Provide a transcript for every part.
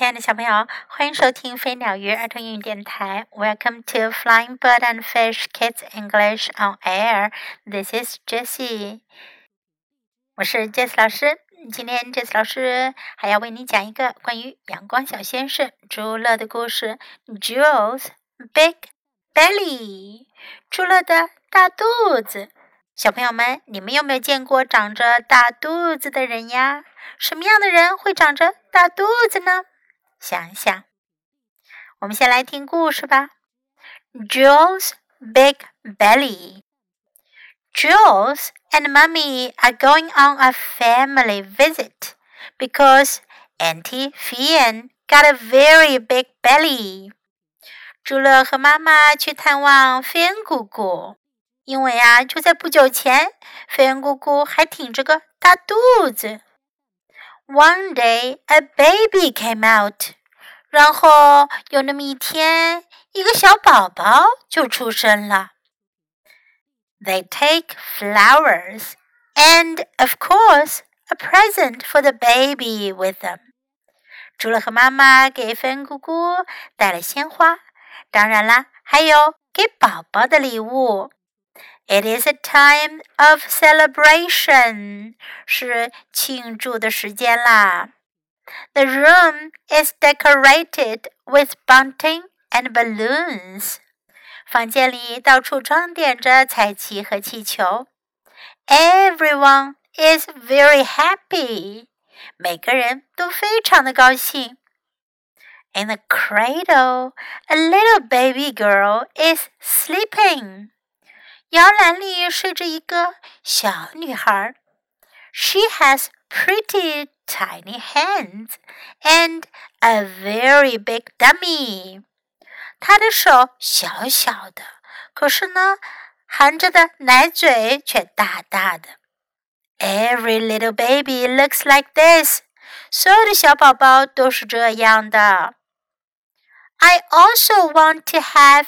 亲爱的小朋友，欢迎收听飞鸟鱼儿童英语电台。Welcome to Flying Bird and Fish Kids English on Air. This is Jessie. 我是 Jessie 老师。今天 Jessie 老师还要为你讲一个关于阳光小先生朱乐的故事。Jules' Big Belly，朱乐的大肚子。小朋友们，你们有没有见过长着大肚子的人呀？什么样的人会长着大肚子呢？想一想。我们先来听故事吧。Jules' big belly. Jules and Mummy are going on a family visit because Auntie Fien got a very big belly. 朱乐和妈妈去探望菲恩姑姑，因为啊，就在不久前，菲恩姑姑还挺着个大肚子。One day a baby came out，然后有那么一天，一个小宝宝就出生了。They take flowers and, of course, a present for the baby with them。朱乐和妈妈给菲恩姑姑带了鲜花，当然啦，还有给宝宝的礼物。 It is a time of celebration，是庆祝的时间啦。The room is decorated with bunting and balloons。房间里到处装点着彩旗和气球。Everyone is very happy。每个人都非常的高兴。In the cradle, a little baby girl is sleeping. 摇篮里睡着一个小女孩。She has pretty tiny hands and a very big dummy。她的手小小的，可是呢，含着的奶嘴却大大的。Every little baby looks like this。所有的小宝宝都是这样的。I also want to have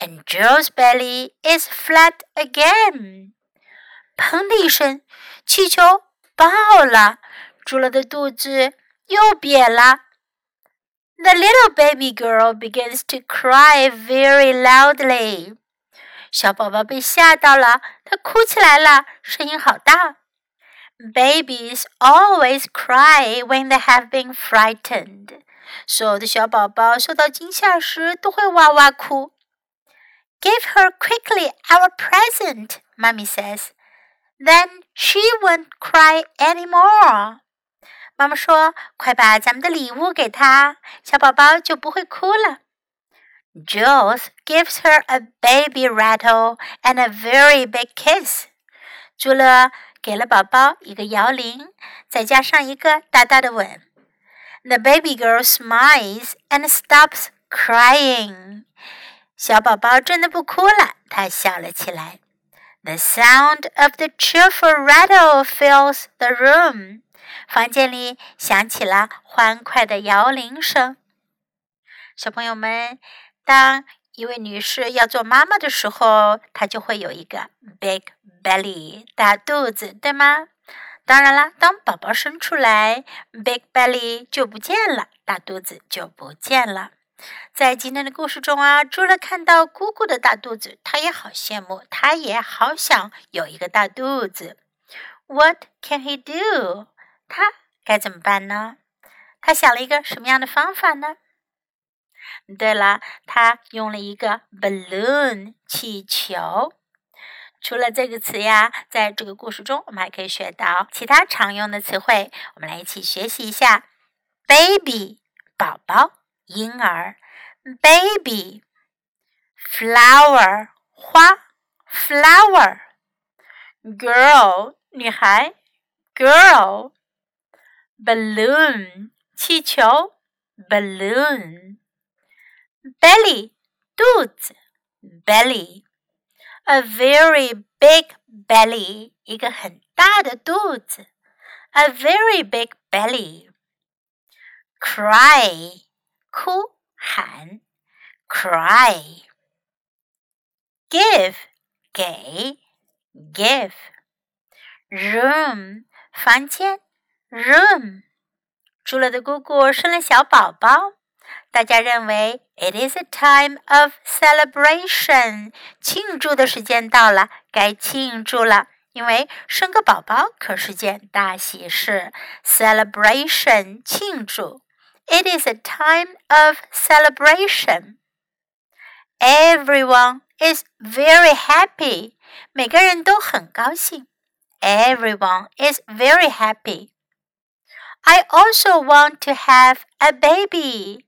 and Jules' belly is flat again. 砰的一声，气球爆了，朱乐的肚子又瘪了。The little baby girl begins to cry very loudly. loudly。小宝宝被吓到了，她哭起来了，声音好大。Babies always cry when they have been frightened。所有的小宝宝受到惊吓时都会哇哇哭。Give her quickly our present, Mummy says. Then she won't cry anymore. 妈妈说：“快把咱们的礼物给她，小宝宝就不会哭了。” Jules gives her a baby rattle and a very big kiss. 朱乐给了宝宝一个摇铃，再加上一个大大的吻。The baby girl smiles and stops crying. 小宝宝真的不哭了，他笑了起来。The sound of the cheerful rattle fills the room。房间里响起了欢快的摇铃声。小朋友们，当一位女士要做妈妈的时候，她就会有一个 big belly 大肚子，对吗？当然啦，当宝宝生出来，big belly 就不见了，大肚子就不见了。在今天的故事中啊，朱乐看到姑姑的大肚子，他也好羡慕，他也好想有一个大肚子。What can he do？他该怎么办呢？他想了一个什么样的方法呢？对了，他用了一个 balloon 气球。除了这个词呀，在这个故事中，我们还可以学到其他常用的词汇。我们来一起学习一下：baby 宝宝。婴儿，baby。flower 花，flower。girl 女孩，girl。balloon 气球，balloon。 belly 肚子 belly a very big belly 一个很大的肚子 a very big belly cry 哭喊 cry give 给 give room 房间 room 朱乐的姑姑生了小宝宝，大家认为 it is a time of celebration，庆祝的时间到了，该庆祝了。因为生个宝宝可是件大喜事，celebration 庆祝。It is a time of celebration. Everyone is very happy. 每个人都很高兴。Everyone is very happy. I also want to have a baby.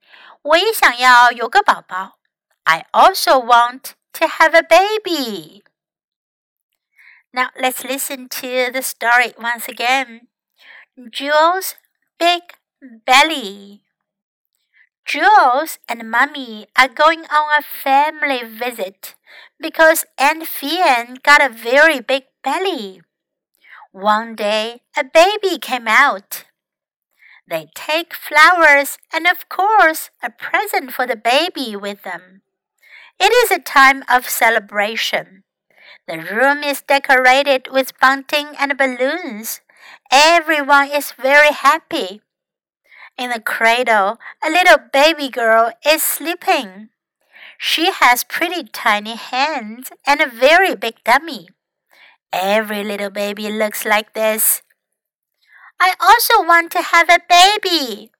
I also want to have a baby. Now let's listen to the story once again. Jules' big belly. Jules and Mummy are going on a family visit because Aunt Fien got a very big belly. One day, a baby came out. They take flowers and, of course, a present for the baby with them. It is a time of celebration. The room is decorated with bunting and balloons. Everyone is very happy. In the cradle, a little baby girl is sleeping. She has pretty tiny hands and a very big tummy. Every little baby looks like this. I also want to have a baby.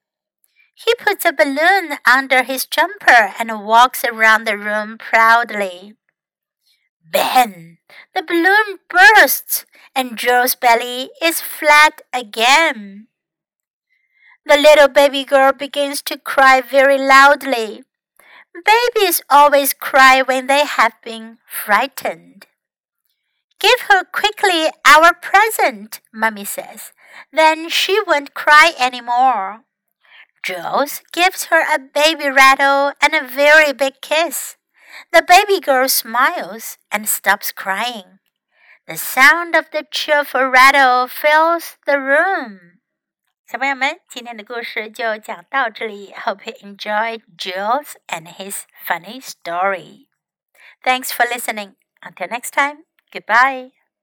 He puts a balloon under his jumper and walks around the room proudly. Bang! The balloon bursts and Jules' belly is flat again. The little baby girl begins to cry very loudly. Babies always cry when they have been frightened. Give her quickly our present, Mummy says. Then she won't cry any more. Jules gives her a baby rattle and a very big kiss. The baby girl smiles and stops crying. The sound of the cheerful rattle fills the room. 小朋友们，今天的故事就讲到这里。Hope you enjoyed Jules and his funny story. Thanks for listening. Until next time, goodbye.